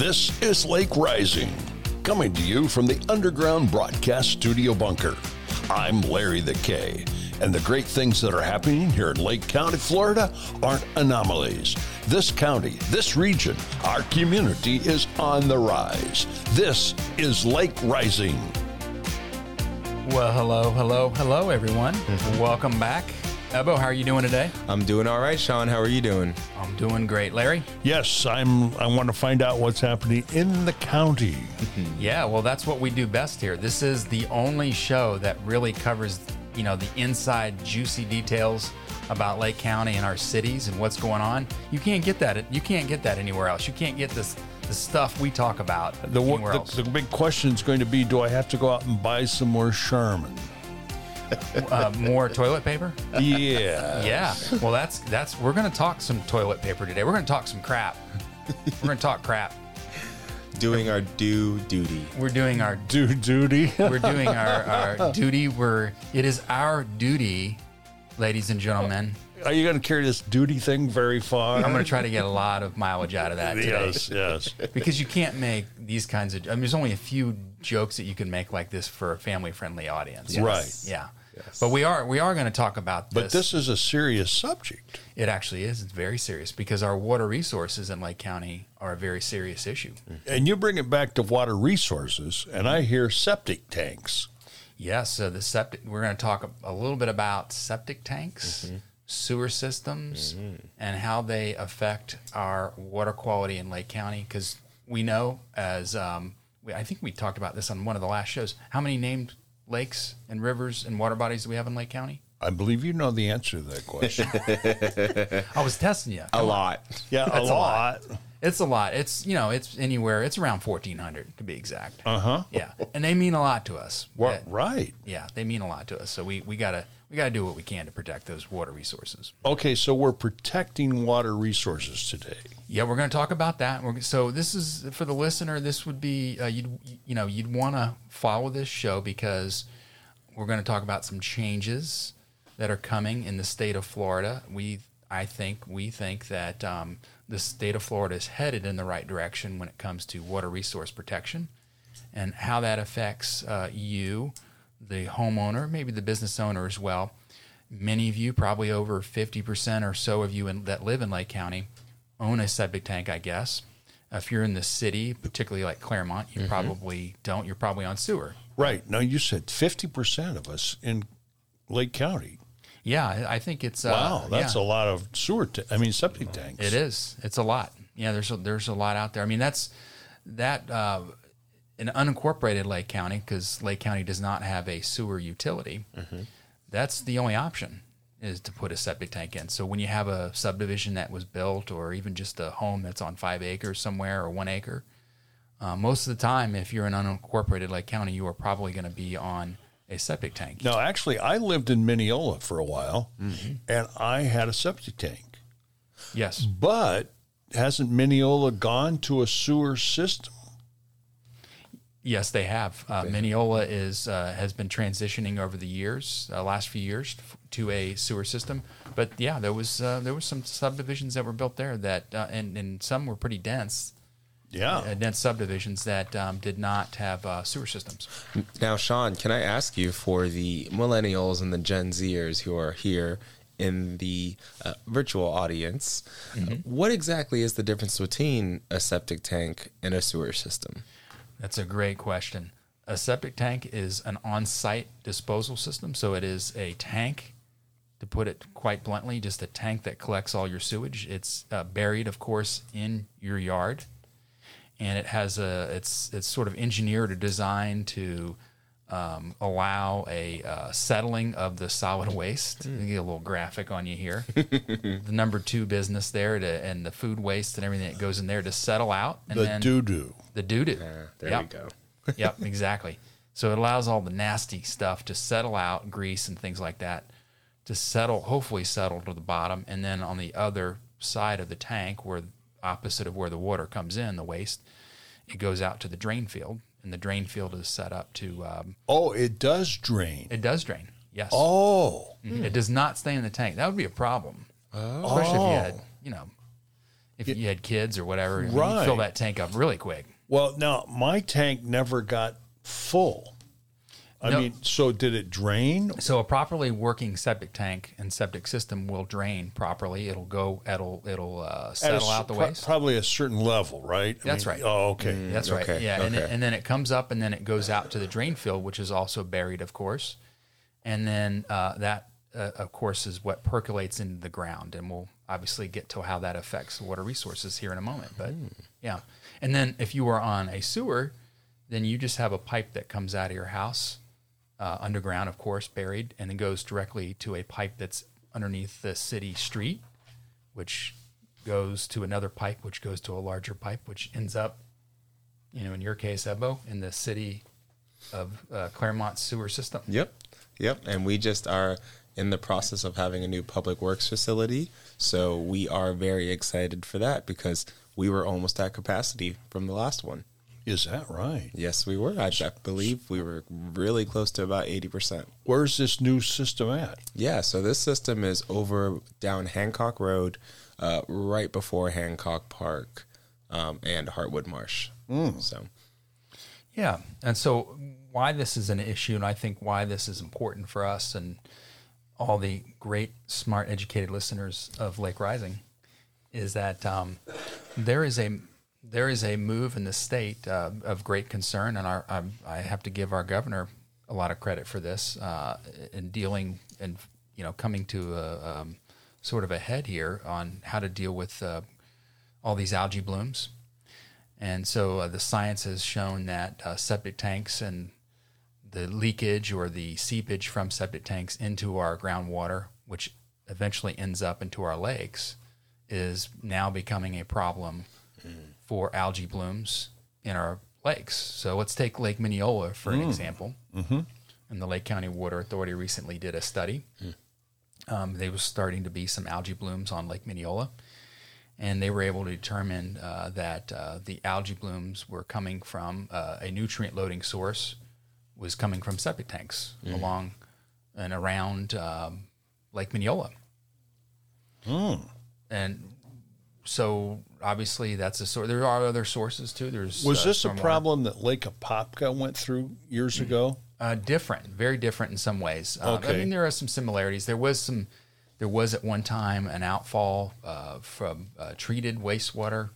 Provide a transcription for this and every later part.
This is Lake Rising, coming to you from the underground broadcast studio bunker. I'm Larry the K, and the great things that are happening here in Lake County, Florida aren't anomalies. This county, this region, our community is on the rise. This is Lake Rising. Well, hello, hello, hello, everyone. Mm-hmm. Welcome back. Ebo, how are you doing today? I'm doing all right, Sean. How are you doing? I'm doing great. Larry? Yes, I'm I want to find out what's happening in the county. Yeah, well, that's what we do best here. This is the only show that really covers, you know, the inside juicy details about Lake County and our cities and what's going on. You can't get that. You can't get that anywhere else. You can't get this the stuff we talk about The, anywhere the, else. the big question is going to be do I have to go out and buy some more Charmin? uh, more toilet paper? Yeah. Yeah. Well, that's that's. We're going to talk some toilet paper today. We're going to talk some crap. We're going to talk crap. Doing our due duty. We're doing our Do duty. we're doing our, our duty. We're it is our duty, ladies and gentlemen. Are you going to carry this duty thing very far? I'm going to try to get a lot of mileage out of that today Yes, yes. because you can't make these kinds of. I mean, there's only a few jokes that you can make like this for a family-friendly audience. Right. Yeah. But we are we are going to talk about this. But this is a serious subject. it actually is. It's very serious because our water resources in Lake County are a very serious issue. Mm-hmm. And you bring it back to water resources, and I hear septic tanks. Yes, so the septic. We're going to talk a, a little bit about septic tanks, mm-hmm. sewer systems, mm-hmm. and how they affect our water quality in Lake County. Because we know, as um, we, I think we talked about this on one of the last shows, how many named lakes and rivers and water bodies do we have in Lake County? I believe you know the answer to that question. I was testing you. A lot. yeah, a That's a lot. lot. It's a lot. It's you know, it's anywhere. It's around fourteen hundred to be exact. Uh huh. Yeah, and they mean a lot to us. Yeah. right. yeah, they mean a lot to us. So we, we gotta we gotta do what we can to protect those water resources. Okay, so we're protecting water resources today. Yeah, we're going to talk about that. We're, so this is for the listener. This would be uh, you'd you know you'd want to follow this show because we're going to talk about some changes that are coming in the state of Florida. We I think we think that um, the state of Florida is headed in the right direction when it comes to water resource protection and how that affects uh, you, the homeowner, maybe the business owner as well. Many of you, probably over 50% or so of you in, that live in Lake County, own a septic tank, I guess. If you're in the city, particularly like Clermont, you probably don't. You're probably on sewer. Right. Now, you said 50% of us in Lake County. Yeah, I think it's uh, Wow, that's yeah. a lot of sewer, ta- I mean, septic tanks. It is. It's a lot. Yeah, there's a, there's a lot out there. I mean, that's that uh, in unincorporated Lake County because Lake County does not have a sewer utility. That's the only option is to put a septic tank in. So when you have a subdivision that was built, or even just a home that's on five acres somewhere or one acre, uh, most of the time, if you're in unincorporated Lake County, you are probably going to be on a septic tank. No, actually, I lived in Minneola for a while, and I had a septic tank. Yes. But hasn't Minneola gone to a sewer system? Yes, they have. Uh, Minneola is uh, has been transitioning over the years, uh, last few years, f- to a sewer system. But yeah, there was uh, there was some subdivisions that were built there that, uh, and and some were pretty dense, Yeah. uh, dense subdivisions that um, did not have uh, sewer systems. Now, Sean, can I ask you for the millennials and the Gen Zers who are here in the uh, virtual audience, uh, what exactly is the difference between a septic tank and a sewer system? That's a great question. A septic tank is an on-site disposal system, so it is a tank. To put it quite bluntly, just a tank that collects all your sewage. It's uh, buried, of course, in your yard, and it has a. It's it's sort of engineered or designed to um, allow a uh, settling of the solid waste. Let me Get a little graphic on you here. the number two business there, to, and the food waste and everything that goes in there to settle out, and The doo doo. the doo doo. there Yep. we go. yep, exactly. So it allows all the nasty stuff to settle out, grease and things like that, to settle, hopefully settle to the bottom. And then on the other side of the tank, where opposite of where the water comes in, the waste, it goes out to the drain field. And the drain field is set up to, um, Oh, it does drain. it does drain. Yes. Oh, Mhm. It does not stay in the tank. That would be a problem. Especially if you had, you know, if you had kids or whatever, you Right. fill that tank up really quick. Well, now my tank never got full. I No. mean, so did it drain? So a properly working septic tank and septic system will drain properly. It'll go. It'll it'll uh, At a settle out the pro- waste. Probably a certain level, right? I That's mean, right. Oh, okay. That's right. okay, Yeah, and, it, and then it comes up, and then it goes out to the drain field, which is also buried, of course. And then uh, that, uh, of course, is what percolates into the ground, and we'll obviously get to how that affects water resources here in a moment. But yeah, and then if you are on a sewer, then you just have a pipe that comes out of your house, uh, underground, of course, buried, and it goes directly to a pipe that's underneath the city street, which goes to another pipe, which goes to a larger pipe, which ends up you know, in your case, Ebo, in the city of uh, Clermont sewer system. Yep. Yep. And we just are in the process of having a new public works facility. So we are very excited for that because we were almost at capacity from the last one. Is that right? Yes, we were. I, I believe we were really close to about 80%. Where's this new system at? Yeah, so this system is over down Hancock Road, uh, right before Hancock Park um, and Hartwood Marsh. So, Yeah. And so, why this is an issue, and I think why this is important for us and all the great, smart, educated listeners of Lake Rising is that um, there is a there is a move in the state uh, of great concern, and our I, I have to give our governor a lot of credit for this uh, in dealing and you know coming to a um, sort of a head here on how to deal with uh, all these algae blooms. And so uh, the science has shown that uh, septic tanks and the leakage or the seepage from septic tanks into our groundwater, which eventually ends up into our lakes, is now becoming a problem for algae blooms in our lakes. So let's take Lake Minneola for an example. Mm-hmm. And the Lake County Water Authority recently did a study. Um, there was starting to be some algae blooms on Lake Minneola and they were able to determine uh, that uh, the algae blooms were coming from uh, a nutrient loading source was coming from septic tanks along and around um, Lake Minneola. And so obviously that's a source. There are other sources too. There's Was uh, this a problem that Lake Apopka went through years ago? Uh, different, very different in some ways. Uh, I mean, there are some similarities. There was some, there was at one time an outfall uh, from uh, treated wastewater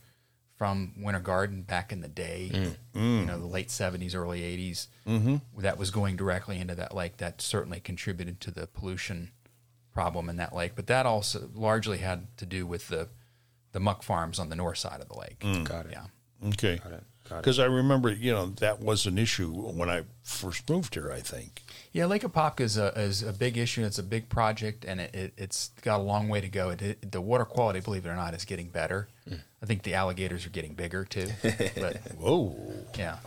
from Winter Garden back in the day, you know, the late seventies, early 80s Mm-hmm. That was going directly into that lake. That certainly contributed to the pollution problem in that lake. But that also largely had to do with the the muck farms on the north side of the lake. Mm. got it. Yeah. Okay. Got it. Because I remember, you know, that was an issue when I first moved here, I think. Yeah, Lake Apopka is a is a big issue. It's a big project, and it, it it's got a long way to go. It, it- the water quality, believe it or not, is getting better. Mm. I think the alligators are getting bigger too. But Whoa. yeah,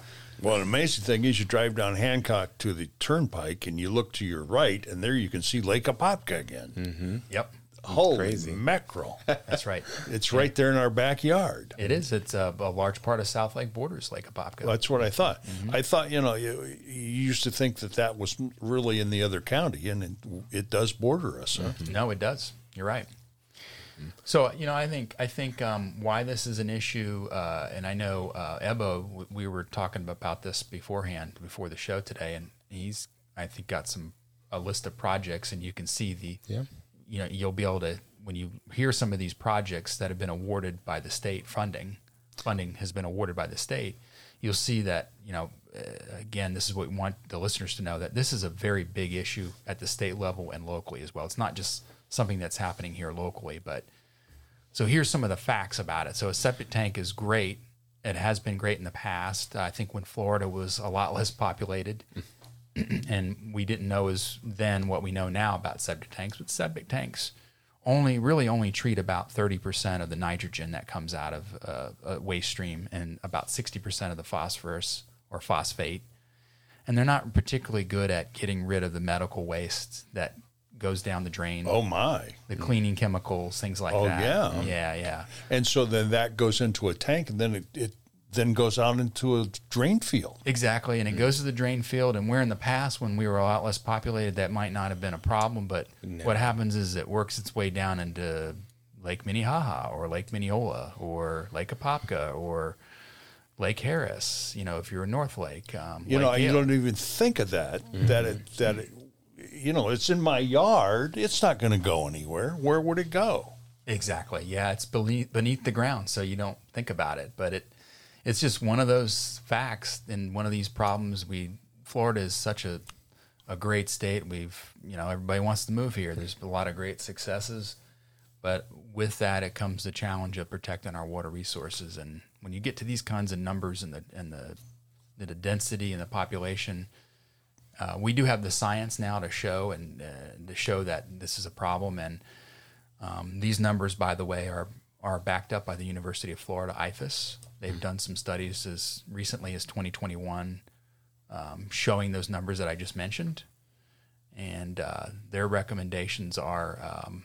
Well, an amazing thing is you drive down Hancock to the turnpike and you look to your right, and there you can see Lake Apopka again. Mm-hmm. yep, Holy crazy. mackerel. that's right. it's right there in our backyard. It is. It's a, a large part of South Lake borders Lake Apopka. That's what I thought. Mm-hmm. I thought, you know, you, you used to think that that was really in the other county, and it, it does border us. Huh? No, it does. You're right. So you know, I think I think um, why this is an issue, uh, and I know uh, Ebo. w- We were talking about this beforehand, before the show today, and he's I think got some a list of projects, and you can see the Yeah. You know you'll be able to when you hear some of these projects that have been awarded by the state funding funding has been awarded by the state you'll see that you know uh, again this is what we want the listeners to know that this is a very big issue at the state level and locally as well. It's not just something that's happening here locally but so here's some of the facts about it. So a septic tank is great. It has been great in the past. I think when florida was a lot less populated and we didn't know as then what we know now about septic tanks. But septic tanks only really only treat about thirty percent of the nitrogen that comes out of uh, a waste stream, and about sixty percent of the phosphorus or phosphate. And they're not particularly good at getting rid of the medical waste that goes down the drain, Oh, my. the cleaning chemicals, things like Oh, that. yeah. yeah, yeah. And so then that goes into a tank, and then it, it then goes out into a drain field. Exactly, and it goes to the drain field. And where in the past, when we were a lot less populated, that might not have been a problem. But what happens is it works its way down into Lake Minnehaha or Lake Minneola or Lake Apopka or Lake Harris. You know, if you're in North Lake, um, You Lake know, you don't even think of that. That it that it, you know, it's in my yard. It's not going to go anywhere. Where would it go? Exactly. Yeah, it's beneath beneath the ground, so you don't think about it. But it it's just one of those facts and one of these problems. We Florida is such a a great state. We've you know everybody wants to move here. There's a lot of great successes, but with that it comes the challenge of protecting our water resources. And when you get to these kinds of numbers and the and the the density and the population, uh, we do have the science now to show and uh, to show that this is a problem and um, these numbers, by the way, are are backed up by the University of Florida IFAS. They've done some studies as recently as 2021 um, showing those numbers that I just mentioned, and uh, their recommendations are, um,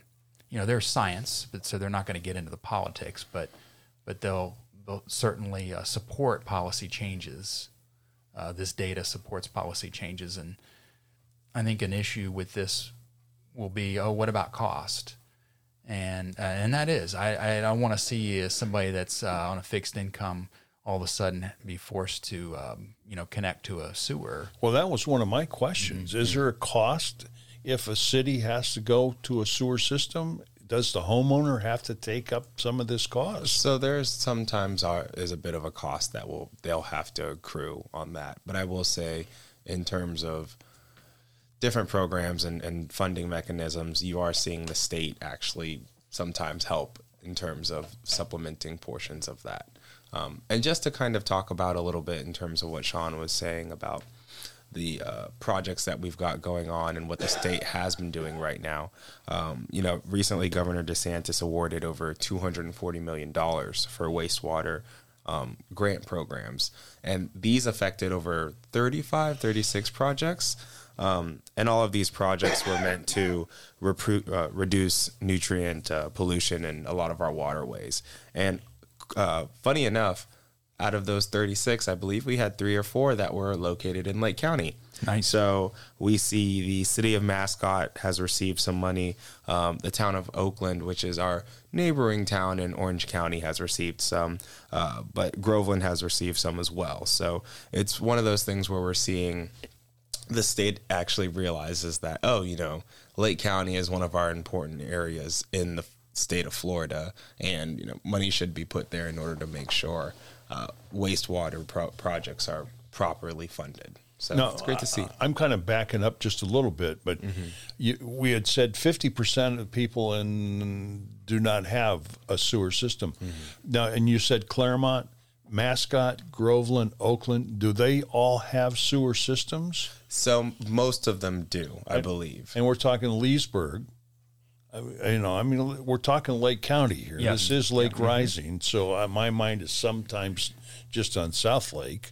you know, they're science, but so they're not going to get into the politics, but but they'll they'll certainly uh, support policy changes. Uh, this data supports policy changes, and I think an issue with this will be, oh, what about cost? And uh, and that is I I don't want to see uh, somebody that's uh, on a fixed income all of a sudden be forced to um, you know connect to a sewer. Well, that was one of my questions. Is there a cost if a city has to go to a sewer system? Does the homeowner have to take up some of this cost? So there's sometimes are, is a bit of a cost that will they'll have to accrue on that. But I will say, in terms of different programs and, and funding mechanisms, you are seeing the state actually sometimes help in terms of supplementing portions of that. Um, and just to kind of talk about a little bit in terms of what Sean was saying about the uh, projects that we've got going on and what the state has been doing right now. Um, you know, recently Governor DeSantis awarded over $240 million for wastewater um, grant programs. And these affected over 35, 36 projects. Um, and all of these projects were meant to repro- uh, reduce nutrient uh, pollution in a lot of our waterways. And uh, funny enough, out of those 36, I believe we had three or four that were located in Lake County. Nice. So we see the city of Mascotte has received some money. Um, the town of Oakland, which is our neighboring town in Orange County, has received some, uh, but Groveland has received some as well. So it's one of those things where we're seeing the state actually realizes that, oh, you know, Lake County is one of our important areas in the state of Florida, and you know, money should be put there in order to make sure uh, wastewater pro- projects are properly funded. So no, it's great to see. I, am kind of backing up just a little bit, but you, we had said 50% of people in do not have a sewer system. Now, and you said Clermont, Mascotte, Groveland, Oakland, do they all have sewer systems? So most of them do, I believe. And we're talking Leesburg. I- You know, I mean, we're talking Lake County here. Yeah. This is Lake Rising, so uh, my mind is sometimes just on South Lake.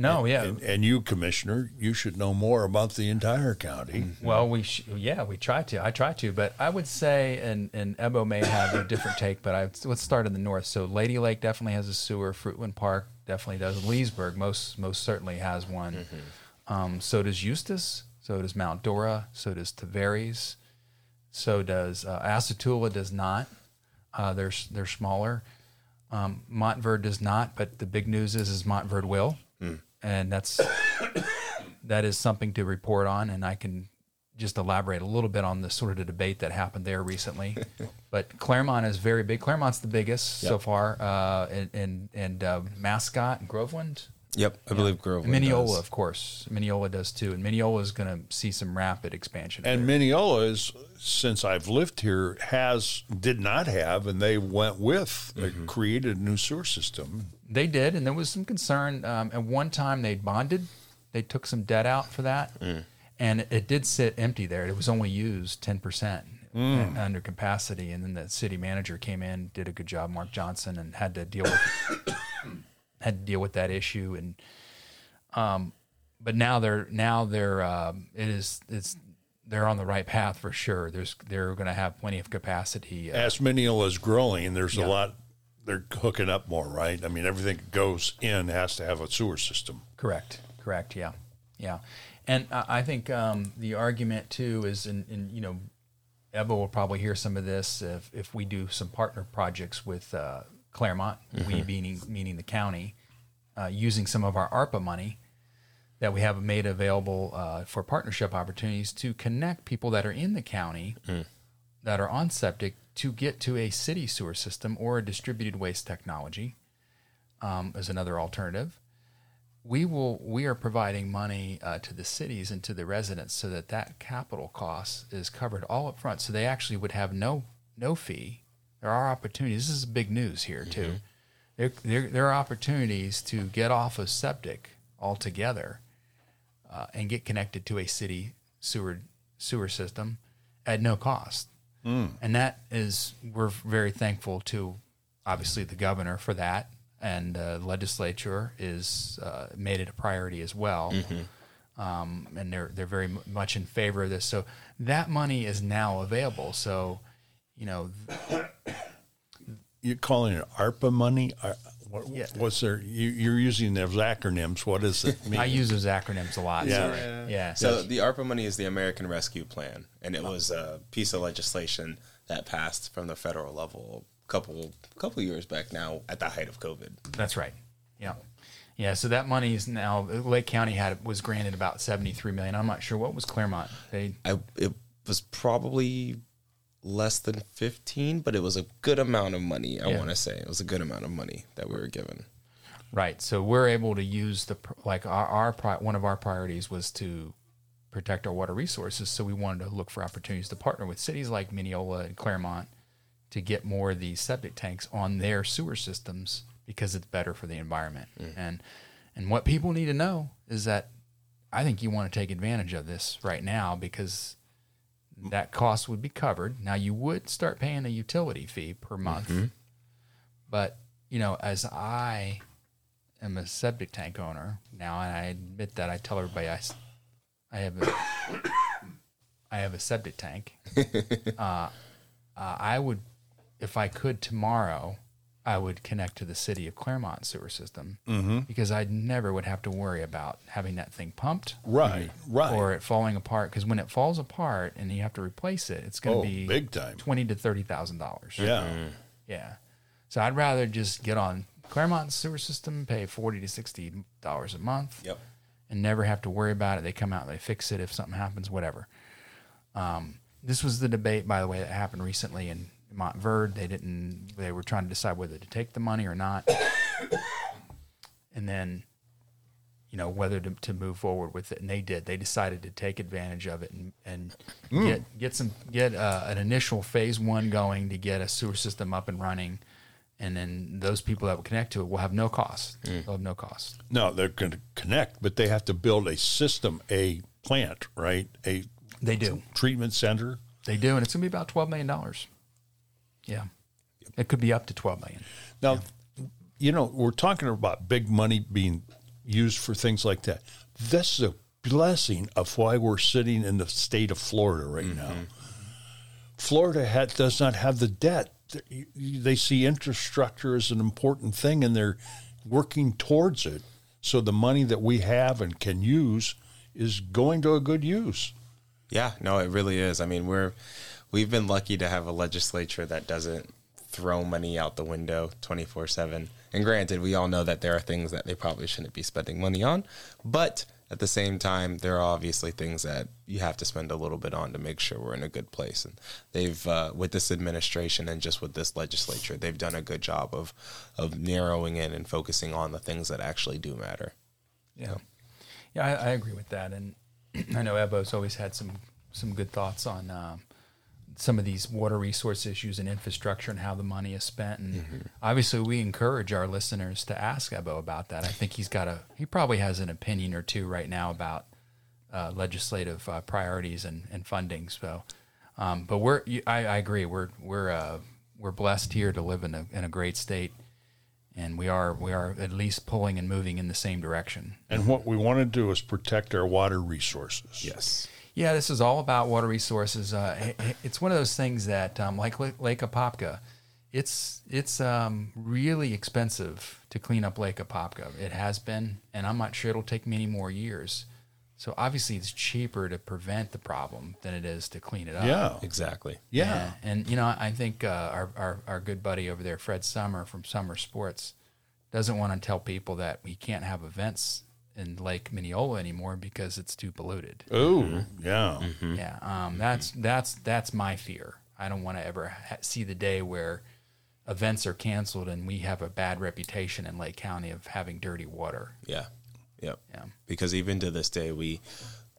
No, yeah. And, and you, Commissioner, you should know more about the entire county. well, we sh- yeah we try to. I try to, but I would say, and and Ebo may have a different take, but I let's start in the north. So Lady Lake definitely has a sewer. Fruitland Park definitely does. Leesburg most most certainly has one. Um, so does Eustis. So does Mount Dora. So does Tavares. So does uh, Astatula does not. Uh, they're they're smaller. Um, Montverde does not, but the big news is is Montverde will, and that's that is something to report on, and I can just elaborate a little bit on the sort of the debate that happened there recently. but Clermont is very big. Clermont's the biggest so far, uh, and and, and uh, Mascotte and Groveland. Yep, I believe Groveland. Minneola, does. of course. Minneola does too, and Minneola is going to see some rapid expansion. And Minneola is, since I've lived here, has did not have, and they went with, they created a new sewer system. They did, and there was some concern. Um, at one time, they bonded. They took some debt out for that, and it did sit empty there. It was only used ten percent under capacity, and then the city manager came in, did a good job, Mark Johnson, and had to deal with had to deal with that issue. And um, but now they're now they're um, it is it's they're on the right path for sure. There's they're going to have plenty of capacity. Uh, As Minneola is growing, there's a lot. They're hooking up more, right? I mean, everything that goes in has to have a sewer system. Correct. Correct. Yeah. Yeah. And I I think um, the argument too is, in, in you know, Ebo will probably hear some of this if, if we do some partner projects with uh, Clermont, we meaning meaning the county, uh, using some of our ARPA money that we have made available uh, for partnership opportunities to connect people that are in the county that are on septic to get to a city sewer system or a distributed waste technology um, as another alternative. We will we are providing money uh, to the cities and to the residents so that that capital cost is covered all up front. So they actually would have no no fee. There are opportunities. This is big news here too. There, there there are opportunities to get off of septic altogether uh, and get connected to a city sewer sewer system at no cost. And that is we're very thankful to obviously the governor for that, and the legislature is uh, made it a priority as well. Um, and they're they're very mu- much in favor of this. So that money is now available. So you know You're calling it ARPA money? Ar- What, Yeah. What's there? You, you're using those acronyms. What does it mean? I use those acronyms a lot. Yeah. Sorry. Yeah. So the ARPA money is the American Rescue Plan, and it was a piece of legislation that passed from the federal level a couple couple years back now at the height of COVID. That's right. Yeah. Yeah, so that money is now Lake County had was granted about seventy three million. I'm not sure what was Clermont. They I it was probably less than 15, but it was a good amount of money, I Yeah. want to say. It was a good amount of money that we were given. right. So we're able to use the like our, our pri- one of our priorities was to protect our water resources. So we wanted to look for opportunities to partner with cities like Minneola and Clermont to get more of these septic tanks on their sewer systems because it's better for the environment. Mm. And and what people need to know is that I think you want to take advantage of this right now because that cost would be covered. Now you would start paying a utility fee per month. But, you know, as I am a septic tank owner now, and I admit that I tell everybody I, I have a, I have a septic tank. uh, uh, I would, if I could tomorrow, I would connect to the city of Clermont sewer system because I never would have to worry about having that thing pumped right, right. or it falling apart. Because when it falls apart and you have to replace it, it's going Oh, to be big time. twenty to thirty thousand dollars. yeah. Yeah. So I'd rather just get on Clermont sewer system, pay forty to sixty dollars a month, Yep. and never have to worry about it. They come out, they fix it if something happens, whatever. Um, this was the debate, by the way, that happened recently in Montverde. They didn't. They were trying to decide whether to take the money or not, and then, you know, whether to, to move forward with it. And they did. They decided to take advantage of it and and get get some get uh, an initial phase one going to get a sewer system up and running. And then those people that will connect to it will have no cost. They'll have no cost. No, they're going to connect, but they have to build a system, a plant, right? A They do. treatment center. They do, and it's going to be about twelve million dollars. Yeah, it could be up to twelve million. Now, you know, we're talking about big money being used for things like that. This is a blessing of why we're sitting in the state of Florida right mm-hmm. now. Florida had, does not have the debt. They see infrastructure as an important thing and they're working towards it. So the money that we have and can use is going to a good use. Yeah, no, it really is. I mean, we're we've been lucky to have a legislature that doesn't throw money out the window 24/7. And granted, we all know that there are things that they probably shouldn't be spending money on, but at the same time, there are obviously things that you have to spend a little bit on to make sure we're in a good place. And they've, uh, with this administration and just with this legislature, they've done a good job of of narrowing in and focusing on the things that actually do matter. Yeah, yeah, I, I agree with that, and I know Ebo's always had some some good thoughts on um, some of these water resource issues and infrastructure and how the money is spent. And obviously, we encourage our listeners to ask Ebo about that. I think he's got a he probably has an opinion or two right now about uh, legislative uh, priorities and, and funding. So, um, but we're I, I agree we're we're uh, we're blessed here to live in a in a great state. And we are we are at least pulling and moving in the same direction. And what we want to do is protect our water resources. Yes. Yeah, this is all about water resources. Uh, it's one of those things that, um, like Lake, Lake Apopka, it's it's um, really expensive to clean up Lake Apopka. It has been, and I'm not sure it'll take many more years So obviously, it's cheaper to prevent the problem than it is to clean it up. Yeah. Exactly. Yeah. And, and, you know, I think uh, our, our our good buddy over there, Fred Sommer from Sommer Sports, doesn't want to tell people that we can't have events in Lake Minneola anymore because it's too polluted. Oh, yeah. Yeah, um, that's that's that's my fear. I don't want to ever ha- see the day where events are canceled and we have a bad reputation in Lake County of having dirty water. Yeah. Yep. Yeah. Because even to this day, we,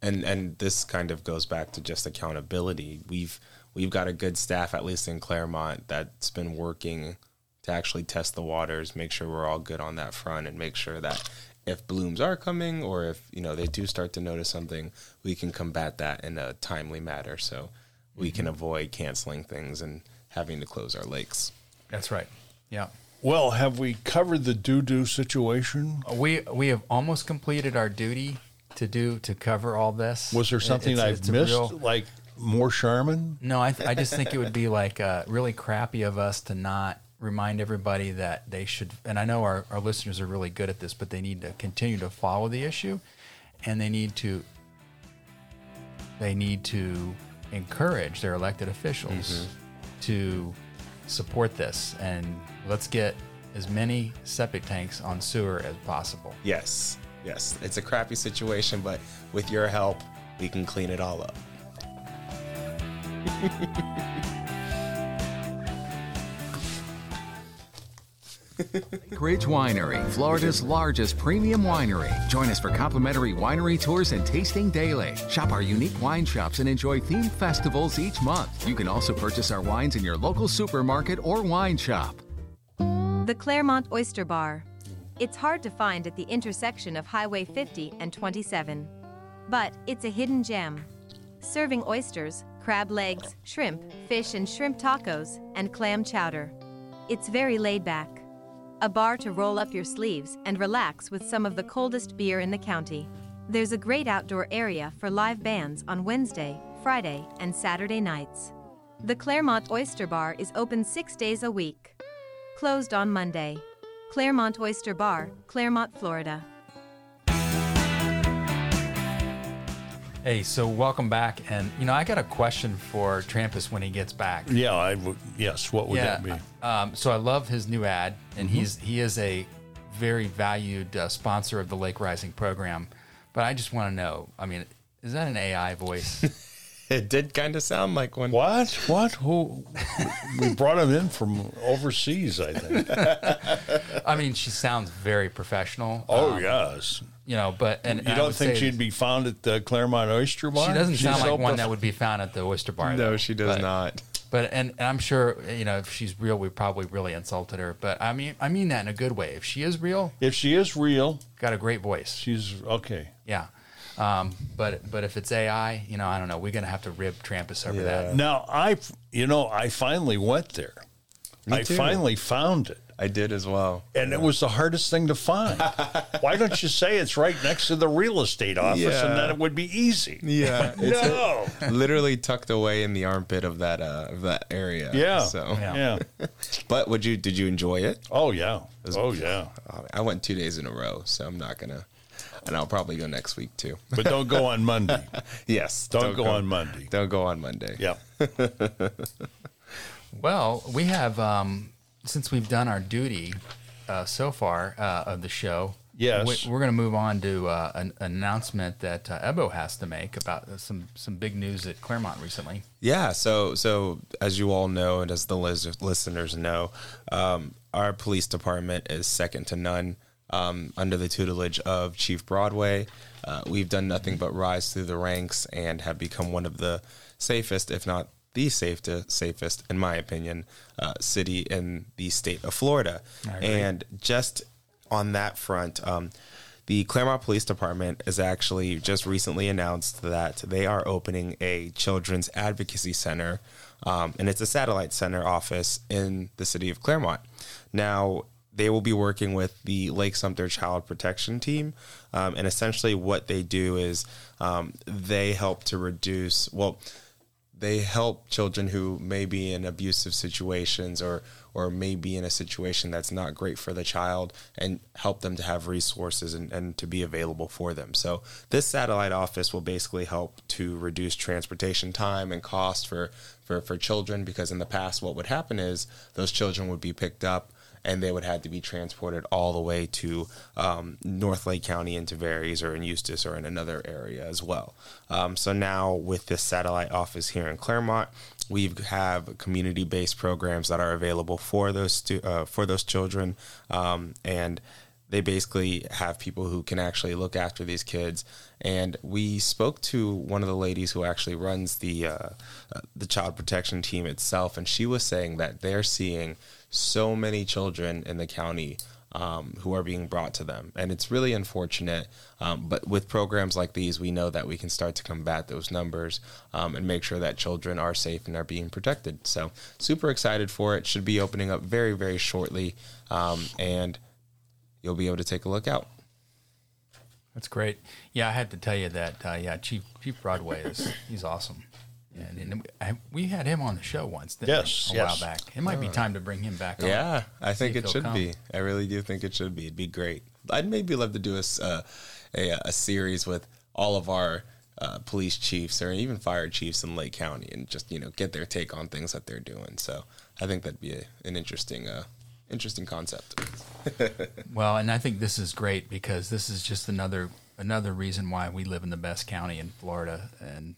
and and this kind of goes back to just accountability. We've we've got a good staff, at least in Clermont, that's been working to actually test the waters, make sure we're all good on that front, and make sure that if blooms are coming or if you know they do start to notice something, we can combat that in a timely manner, so we can avoid canceling things and having to close our lakes. That's right. Yeah. Well, have we covered the doo doo situation? We we have almost completed our duty to do to cover all this. Was there It- something it's- I've it's missed, real- like more Charmin? No, I, th- I just think it would be like uh, really crappy of us to not remind everybody that they should. And I know our, our listeners are really good at this, but they need to continue to follow the issue, and they need to they need to encourage their elected officials mm-hmm. to support this. And let's get as many septic tanks on sewer as possible. Yes, yes, it's a crappy situation, but with your help, we can clean it all up. Ridge Winery, Florida's largest premium winery. Join us for complimentary winery tours and tasting daily. Shop our unique wine shops and enjoy themed festivals each month. You can also purchase our wines in your local supermarket or wine shop. The Clermont Oyster Bar. It's hard to find at the intersection of Highway 50 and 27. But it's a hidden gem. Serving oysters, crab legs, shrimp, fish and shrimp tacos, and clam chowder. It's very laid back. A bar to roll up your sleeves and relax with some of the coldest beer in the county. There's a great outdoor area for live bands on Wednesday, Friday, and Saturday nights. The Clermont Oyster Bar is open six days a week. Closed on Monday. Clermont Oyster Bar, Clermont, Florida. Hey, so welcome back. And, you know, I got a question for Trampus when he gets back. Yeah, I would. Yes, what would that be? Um, so I love his new ad, and he's he is a very valued uh, sponsor of the Lake Rising program. But I just want to know. I mean, is that an AI voice? It did kind of sound like one. What? What? Who? we brought him in from overseas, I think. I mean, she sounds very professional. Oh um, yes. you know, but and, and You I don't think she'd be found at the Clermont Oyster Bar? She doesn't She's sound so like one prof- that would be found at the Oyster Bar. No, though. she does But- not. But and, and I'm sure you know if she's real, we probably really insulted her. But I mean, I mean that in a good way. If she is real, If she is real, got a great voice. she's okay. Yeah. Um, but but if it's AI, you know, I don't know. We're gonna have to rib Trampus over that. Now I, you know, I finally went there. I too. finally found it, I did as well. and it was the hardest thing to find. Why don't you say it's right next to the real estate office, Yeah. and then it would be easy? Yeah, it's No. literally tucked away in the armpit of that uh of that area. Yeah. So, Yeah. Yeah. but would you did you enjoy it? Oh yeah. Oh yeah. I went two days in a row, so I'm not gonna. And I'll probably go next week too. But don't go on Monday. yes, Don't, go, on Monday. Don't go on Monday. Yeah. Well, we have um, since we've done our duty uh, so far uh, of the show. Yes. we, we're going to move on to uh, an, an announcement that uh, Ebo has to make about uh, some some big news at Clermont recently. Yeah. So, so as you all know, and as the lis- listeners know, um, our police department is second to none. Um, under the tutelage of Chief Broadway, uh, we've done nothing but rise through the ranks and have become one of the safest, if not the safest, safest in my opinion, uh, city in the state of Florida. And just on that front, um, the Clermont Police Department has actually just recently announced that they are opening a children's advocacy center, um, and it's a satellite center office in the city of Clermont. Now, they will be working with the Lake Sumter Child Protection Team, um, and essentially what they do is um, they help to reduce well they help children who may be in abusive situations or or may be in a situation that's not great for the child and help them to have resources and, and to be available for them. So this satellite office will basically help to reduce transportation time and cost for, for, for children because in the past what would happen is those children would be picked up and they would have to be transported all the way to um, North Lake County into Tavares or in Eustis or in another area as well. Um, so now with this satellite office here in Clermont, we have community-based programs that are available for those stu- uh, for those children, um, and they basically have people who can actually look after these kids. And we spoke to one of the ladies who actually runs the uh, uh, the child protection team itself, and she was saying that they're seeing so many children in the county um, who are being brought to them. And it's really unfortunate. Um, but with programs like these, we know that we can start to combat those numbers um, and make sure that children are safe and are being protected. So, super excited for it. Should be opening up very, very shortly. Um, and you'll be able to take a look out. That's great. Yeah, I had to tell you that. Uh, yeah, Chief Chief Broadway is he's awesome. And, and we had him on the show once. didn't we, Yes, a yes. while back. It might be time to bring him back. on. Yeah, I think it should come. be. I really do think it should be. It'd be great. I'd maybe love to do a s- uh, a, a series with all of our uh, police chiefs or even fire chiefs in Lake County and just you know get their take on things that they're doing. So I think that'd be a, an interesting uh, interesting concept. Well, and I think this is great because this is just another another reason why we live in the best county in Florida and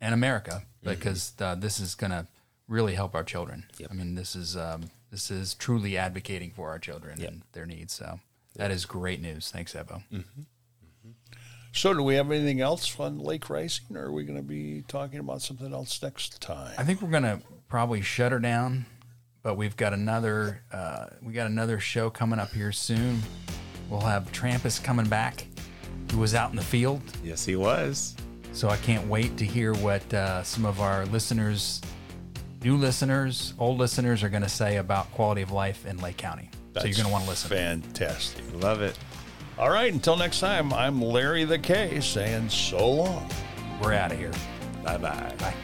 and America because uh, this is going to really help our children. I mean, this is um, this is truly advocating for our children and their needs. So that is great news. Thanks, Ebo. So, do we have anything else on lake racing, or are we going to be talking about something else next time? I think we're going to probably shut her down, but we've got another uh, we got another show coming up here soon. We'll have Trampus coming back, who was out in the field. yes, he was. So I can't wait to hear what uh, some of our listeners, new listeners, old listeners, are going to say about quality of life in Lake County. so you're going to want to listen. Fantastic. Love it. All right, until next time, I'm Larry the K saying so long. We're out of here. Bye bye. Bye.